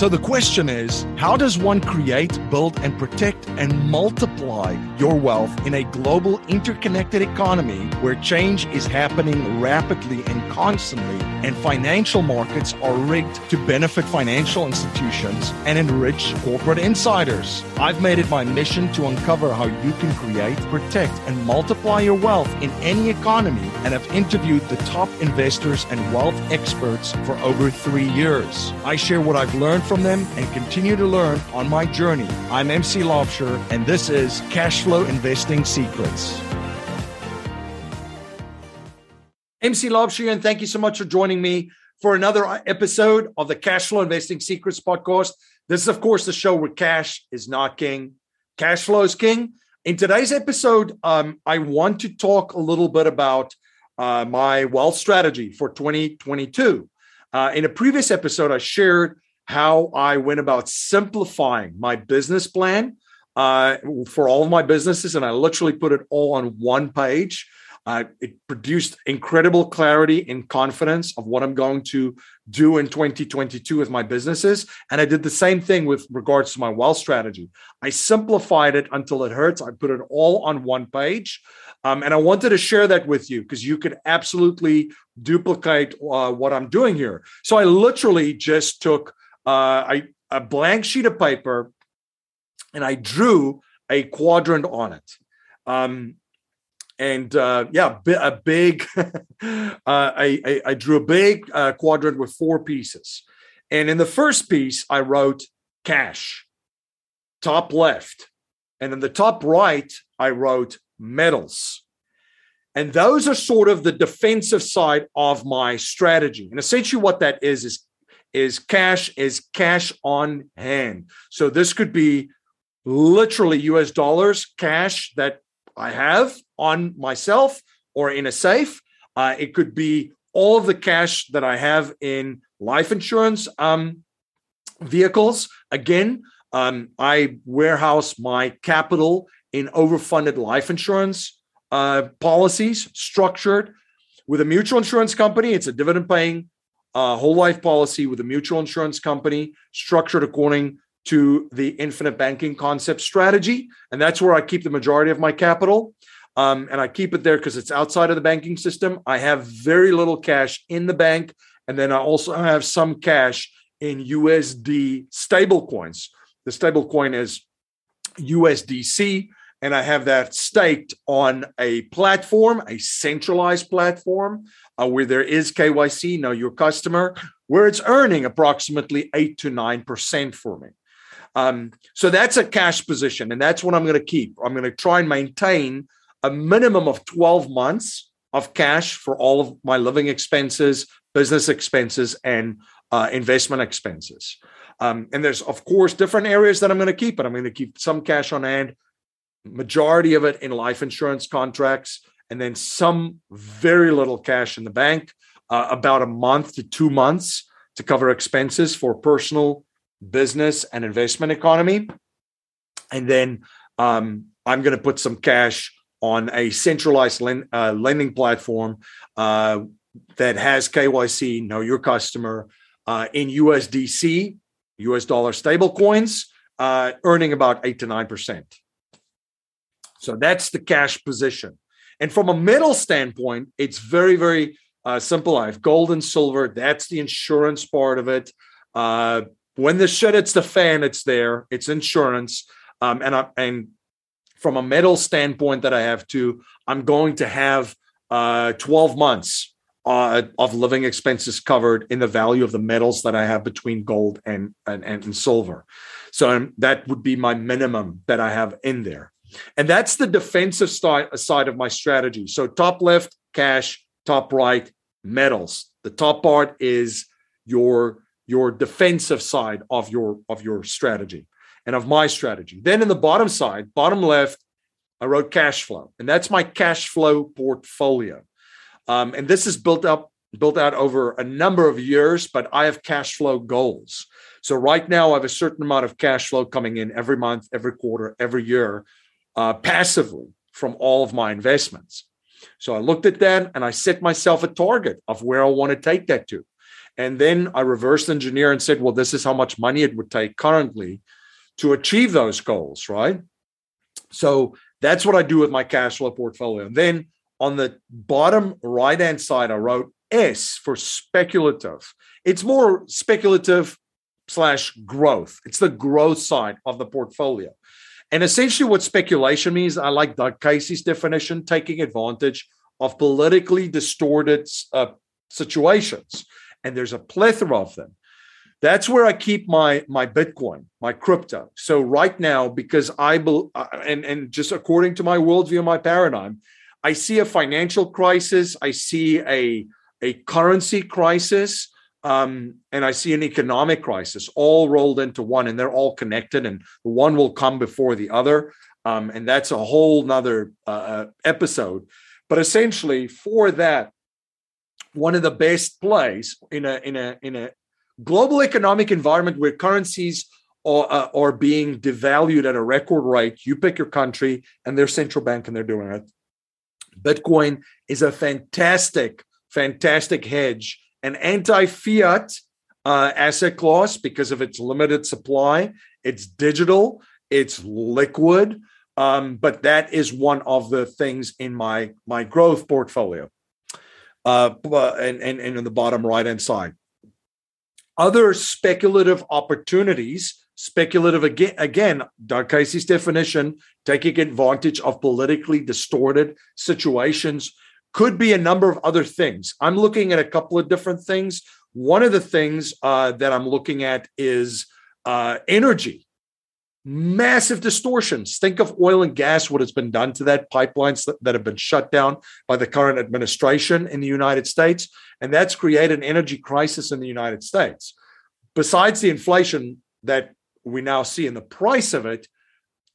So the question is how does one create, build, and protect and multiply your wealth in a global interconnected economy where change is happening rapidly and constantly, and financial markets are rigged to benefit financial institutions and enrich corporate insiders? I've made it my mission to uncover how you can create, protect, and multiply your wealth in any economy, and have interviewed the top investors and wealth experts for over three years. I share what I've learned from them and continue to learn on my journey. I'm MC Laubscher, and this is Cash Flow Investing Secrets. MC Laubscher, and thank you so much for joining me for another episode of the Cash Flow Investing Secrets podcast. This is, of course, the show where cash is not king, cash flow is king. In today's episode, um, I want to talk a little bit about uh, my wealth strategy for 2022. Uh, in a previous episode, I shared how I went about simplifying my business plan uh, for all of my businesses, and I literally put it all on one page. Uh, it produced incredible clarity and confidence of what I'm going to do in 2022 with my businesses. And I did the same thing with regards to my wealth strategy. I simplified it until it hurts. I put it all on one page. Um, and I wanted to share that with you because you could absolutely duplicate uh, what I'm doing here. So I literally just took I, a blank sheet of paper and I drew a quadrant on it. Um, and uh, yeah, a big, uh, I, I, I, drew a big uh, quadrant with four pieces. And in the first piece, I wrote cash, top left. And in the top right, I wrote metals. And those are sort of the defensive side of my strategy. And essentially, what that is, is is cash is cash on hand. So this could be literally US dollars cash that I have on myself or in a safe. Uh, it could be all of the cash that I have in life insurance um, vehicles. Again, um, I warehouse my capital in overfunded life insurance uh, policies structured with a mutual insurance company. It's a dividend paying a whole life policy with a mutual insurance company structured according to the infinite banking concept strategy. And that's where I keep the majority of my capital. Um, and I keep it there because it's outside of the banking system. I have very little cash in the bank. And then I also have some cash in USD stable coins. The stable coin is USDC. And I have that staked on a platform, a centralized platform uh, where there is KYC, know your customer, where it's earning approximately eight to nine percent for me. Um, so that's a cash position, and that's what I'm going to keep. I'm going to try and maintain a minimum of 12 months of cash for all of my living expenses, business expenses, and uh, investment expenses. Um, and there's, of course, different areas that I'm going to keep, but I'm going to keep some cash on hand, majority of it in life insurance contracts, and then some very little cash in the bank, uh, about a month to two months to cover expenses for personal, business, and investment economy. And then um, I'm going to put some cash on a centralized uh, lending platform uh, that has KYC, know your customer, uh, in USDC, US dollar stable coins, uh, earning about eight to nine percent. So that's the cash position. And from a metal standpoint, it's very, very uh, simple. I have gold and silver. That's the insurance part of it. Uh, when the shit hits the fan, it's there. It's insurance. Um, and I, and from a metal standpoint that I have to, I'm going to have uh, 12 months uh, of living expenses covered in the value of the metals that I have between gold and, and, and silver. So um, that would be my minimum that I have in there. And that's the defensive side of my strategy. So top left, cash, top right, metals. The top part is your your defensive side of your of your strategy and of my strategy. Then in the bottom side, bottom left, I wrote cash flow, and that's my cash flow portfolio. Um, and this is built up built out over a number of years, but I have cash flow goals. So right now, I have a certain amount of cash flow coming in every month, every quarter, every year uh, passively from all of my investments. So I looked at that and I set myself a target of where I want to take that to. And then I reversed engineer and said, well, this is how much money it would take currently to achieve those goals, right? So that's what I do with my cash flow portfolio. And then on the bottom right hand side, I wrote S for speculative. It's more speculative slash growth. It's the growth side of the portfolio. And essentially, what speculation means, I like Doug Casey's definition, taking advantage of politically distorted uh, situations. And there's a plethora of them. That's where I keep my my Bitcoin, my crypto. So right now, because I believe, uh, and and just according to my worldview, my paradigm, I see a financial crisis. I see a a currency crisis um, and I see an economic crisis all rolled into one, and they're all connected, and one will come before the other. Um, and that's a whole nother uh, uh, episode. But essentially, for that, one of the best plays in a in a in a global economic environment where currencies are, uh, are being devalued at a record rate. You pick your country and their central bank, and they're doing it. Bitcoin is a fantastic, fantastic hedge an anti fiat uh, asset class because of its limited supply. It's digital, it's liquid. Um, but that is one of the things in my my growth portfolio. Uh, and, and, and in the bottom right hand side. Other speculative opportunities, speculative again, again, Doug Casey's definition, taking advantage of politically distorted situations could be a number of other things. I'm looking at a couple of different things. One of the things uh, that I'm looking at is uh, energy. Massive distortions. Think of oil and gas, what has been done to that pipelines that, that have been shut down by the current administration in the United States. And that's created an energy crisis in the United States. Besides the inflation that we now see in the price of it,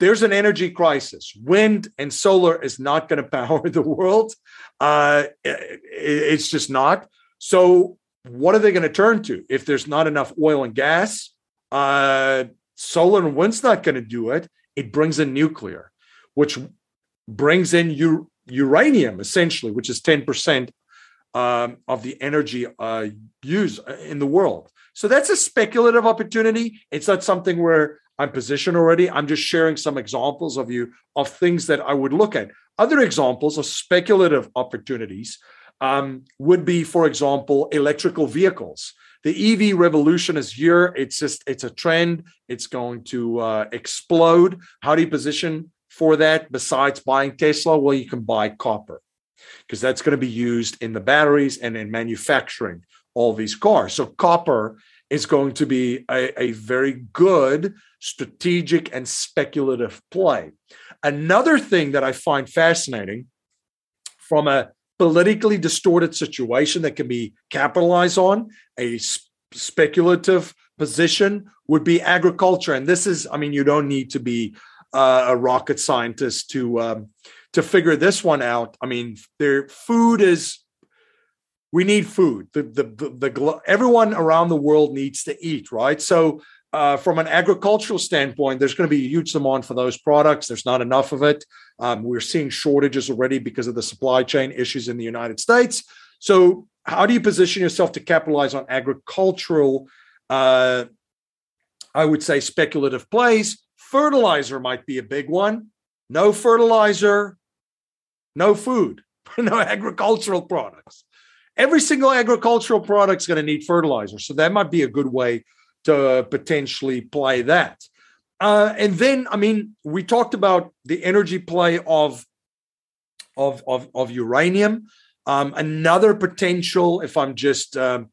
there's an energy crisis. Wind and solar is not going to power the world. Uh, it's just not. So, what are they going to turn to if there's not enough oil and gas? Uh, solar and wind's not going to do it. It brings in nuclear, which brings in u- uranium, essentially, which is 10% um, of the energy uh, used in the world. So that's a speculative opportunity. It's not something where I'm positioned already. I'm just sharing some examples of you of things that I would look at. Other examples of speculative opportunities um, would be, for example, electrical vehicles. The EV revolution is here. It's just it's a trend. It's going to uh, explode. How do you position for that? Besides buying Tesla, well, you can buy copper because that's going to be used in the batteries and in manufacturing all these cars. So copper is going to be a, a very good strategic and speculative play. Another thing that I find fascinating from a politically distorted situation that can be capitalized on, a sp- speculative position would be agriculture. And this is, I mean, you don't need to be uh, a rocket scientist to um, to figure this one out. I mean, their food is we need food. The, the, the, the, everyone around the world needs to eat, right? So, uh, from an agricultural standpoint, there's going to be a huge demand for those products. There's not enough of it. Um, we're seeing shortages already because of the supply chain issues in the United States. So, how do you position yourself to capitalize on agricultural, uh, I would say, speculative plays? Fertilizer might be a big one. No fertilizer, no food, no agricultural products every single agricultural product is going to need fertilizer. So that might be a good way to potentially play that. Uh, and then, I mean, we talked about the energy play of of of, of uranium. Um, another potential, if I'm just uh,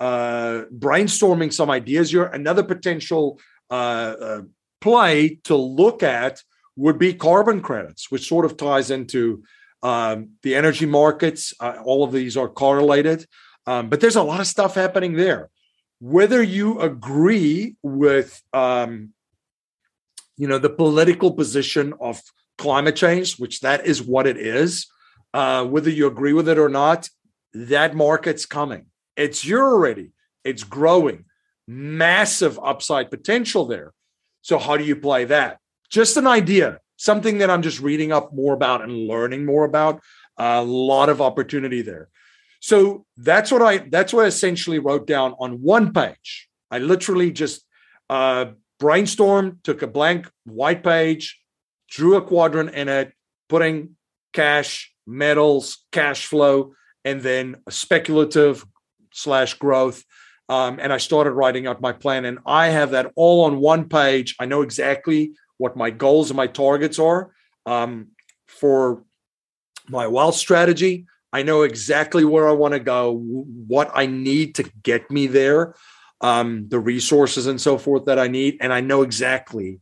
uh, brainstorming some ideas here, another potential uh, uh, play to look at would be carbon credits, which sort of ties into um, the energy markets, uh, all of these are correlated, um, but there's a lot of stuff happening there. Whether you agree with, um, you know, the political position of climate change, which that is what it is, uh, whether you agree with it or not, that market's coming. It's here already. It's growing. Massive upside potential there. So how do you play that? Just an idea something that I'm just reading up more about and learning more about. A lot of opportunity there. So that's what I that's what I essentially wrote down on one page. I literally just uh, brainstormed, took a blank white page, drew a quadrant in it, putting cash, metals, cash flow, and then speculative slash growth. Um, and I started writing out my plan, and I have that all on one page. I know exactly what my goals and my targets are um, for my wealth strategy. I know exactly where I want to go, what I need to get me there, um, the resources and so forth that I need, and I know exactly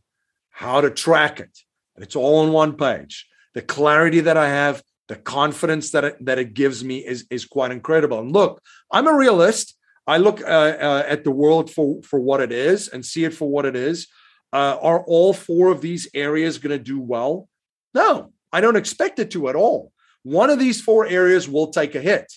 how to track it. It's all on one page. The clarity that I have, the confidence that it, that it gives me is is quite incredible. And look, I'm a realist. I look uh, uh, at the world for for what it is and see it for what it is. Uh, are all four of these areas going to do well? No, I don't expect it to at all. One of these four areas will take a hit.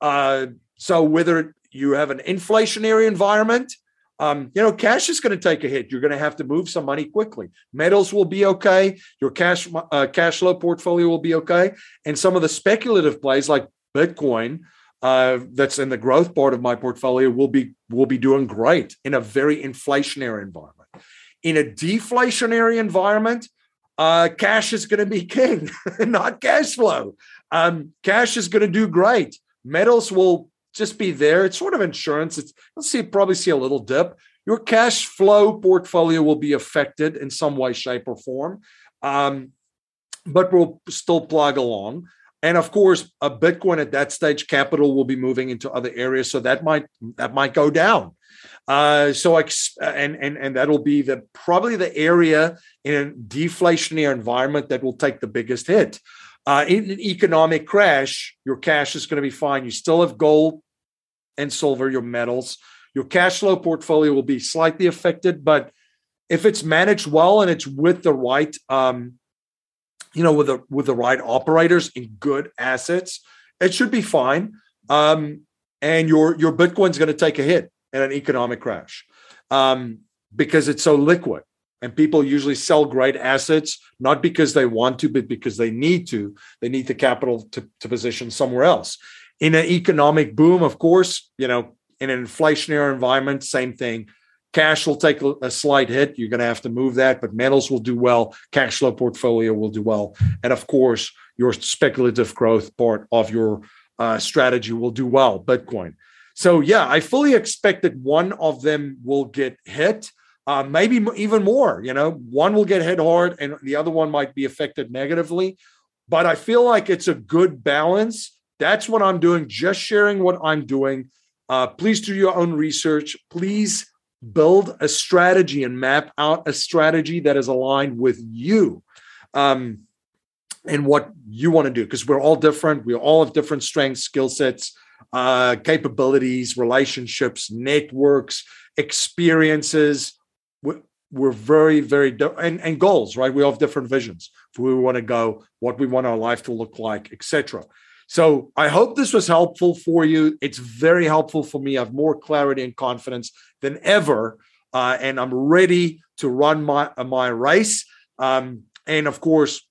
Uh, so whether you have an inflationary environment, um, you know, cash is going to take a hit. You're going to have to move some money quickly. Metals will be okay. Your cash uh, cash flow portfolio will be okay, and some of the speculative plays like Bitcoin, uh, that's in the growth part of my portfolio, will be will be doing great in a very inflationary environment. In a deflationary environment, uh, cash is going to be king, not cash flow. Um, cash is going to do great. Metals will just be there. It's sort of insurance. It's let's see, probably see a little dip. Your cash flow portfolio will be affected in some way, shape, or form, um, but we'll still plug along. And of course, a Bitcoin at that stage, capital will be moving into other areas, so that might that might go down. Uh, so and and and that'll be the probably the area in a deflationary environment that will take the biggest hit. Uh, in an economic crash, your cash is going to be fine. You still have gold and silver, your metals. Your cash flow portfolio will be slightly affected, but if it's managed well and it's with the right, um, you know, with the with the right operators in good assets, it should be fine. Um, and your your Bitcoin's going to take a hit in an economic crash um, because it's so liquid. And people usually sell great assets, not because they want to, but because they need to. They need the capital to, to position somewhere else. In an economic boom, of course, you know, in an inflationary environment, same thing. Cash will take a slight hit. You're going to have to move that, but metals will do well. Cash flow portfolio will do well. And of course, your speculative growth part of your uh, strategy will do well. Bitcoin. So, yeah, I fully expect that one of them will get hit uh, maybe even more. You know, one will get hit hard and the other one might be affected negatively. But I feel like it's a good balance. That's what I'm doing, just sharing what I'm doing. Uh, please do your own research. Please build a strategy and map out a strategy that is aligned with you um, and what you want to do because we're all different. We all have different strengths, skill sets, uh, capabilities, relationships, networks, experiences. We're very very and, and goals right? We have different visions for where we want to go what we want our life to look like etc so i hope this was helpful for you. It's very helpful for me. I have more clarity and confidence than ever uh, and i'm ready to run my my race. Um, and of course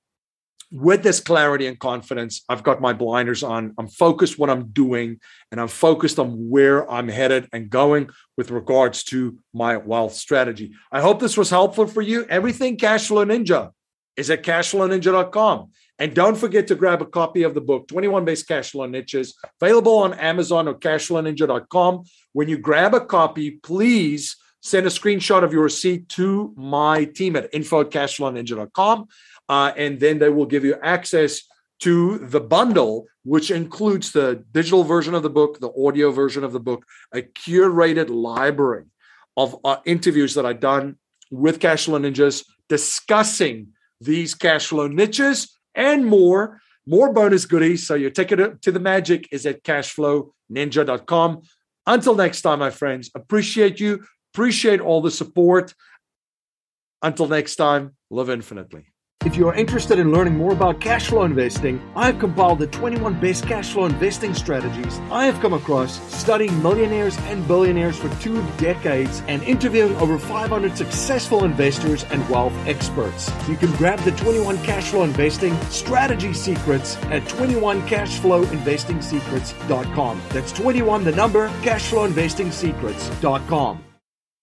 with this clarity and confidence, I've got my blinders on. I'm focused what I'm doing and I'm focused on where I'm headed and going with regards to my wealth strategy. I hope this was helpful for you. Everything Cashflow Ninja is at cashflowninja.com. And don't forget to grab a copy of the book, 21 Best Cashflow Niches, available on Amazon or cashflowninja.com. When you grab a copy, please send a screenshot of your receipt to my team at info at cashflowninja.com uh, and then they will give you access to the bundle, which includes the digital version of the book, the audio version of the book, a curated library of uh, interviews that I've done with Cashflow Ninjas discussing these cash flow niches and more. More bonus goodies. So your ticket to the magic is at cashflowninja.com. Until next time, my friends, appreciate you. Appreciate all the support. Until next time, live infinitely. If you are interested in learning more about cash flow investing, I have compiled the 21 best cash flow investing strategies I have come across studying millionaires and billionaires for two decades and interviewing over 500 successful investors and wealth experts. You can grab the 21 cash flow investing strategy secrets at 21cashflowinvestingsecrets.com. That's 21 the number cashflowinvestingsecrets.com.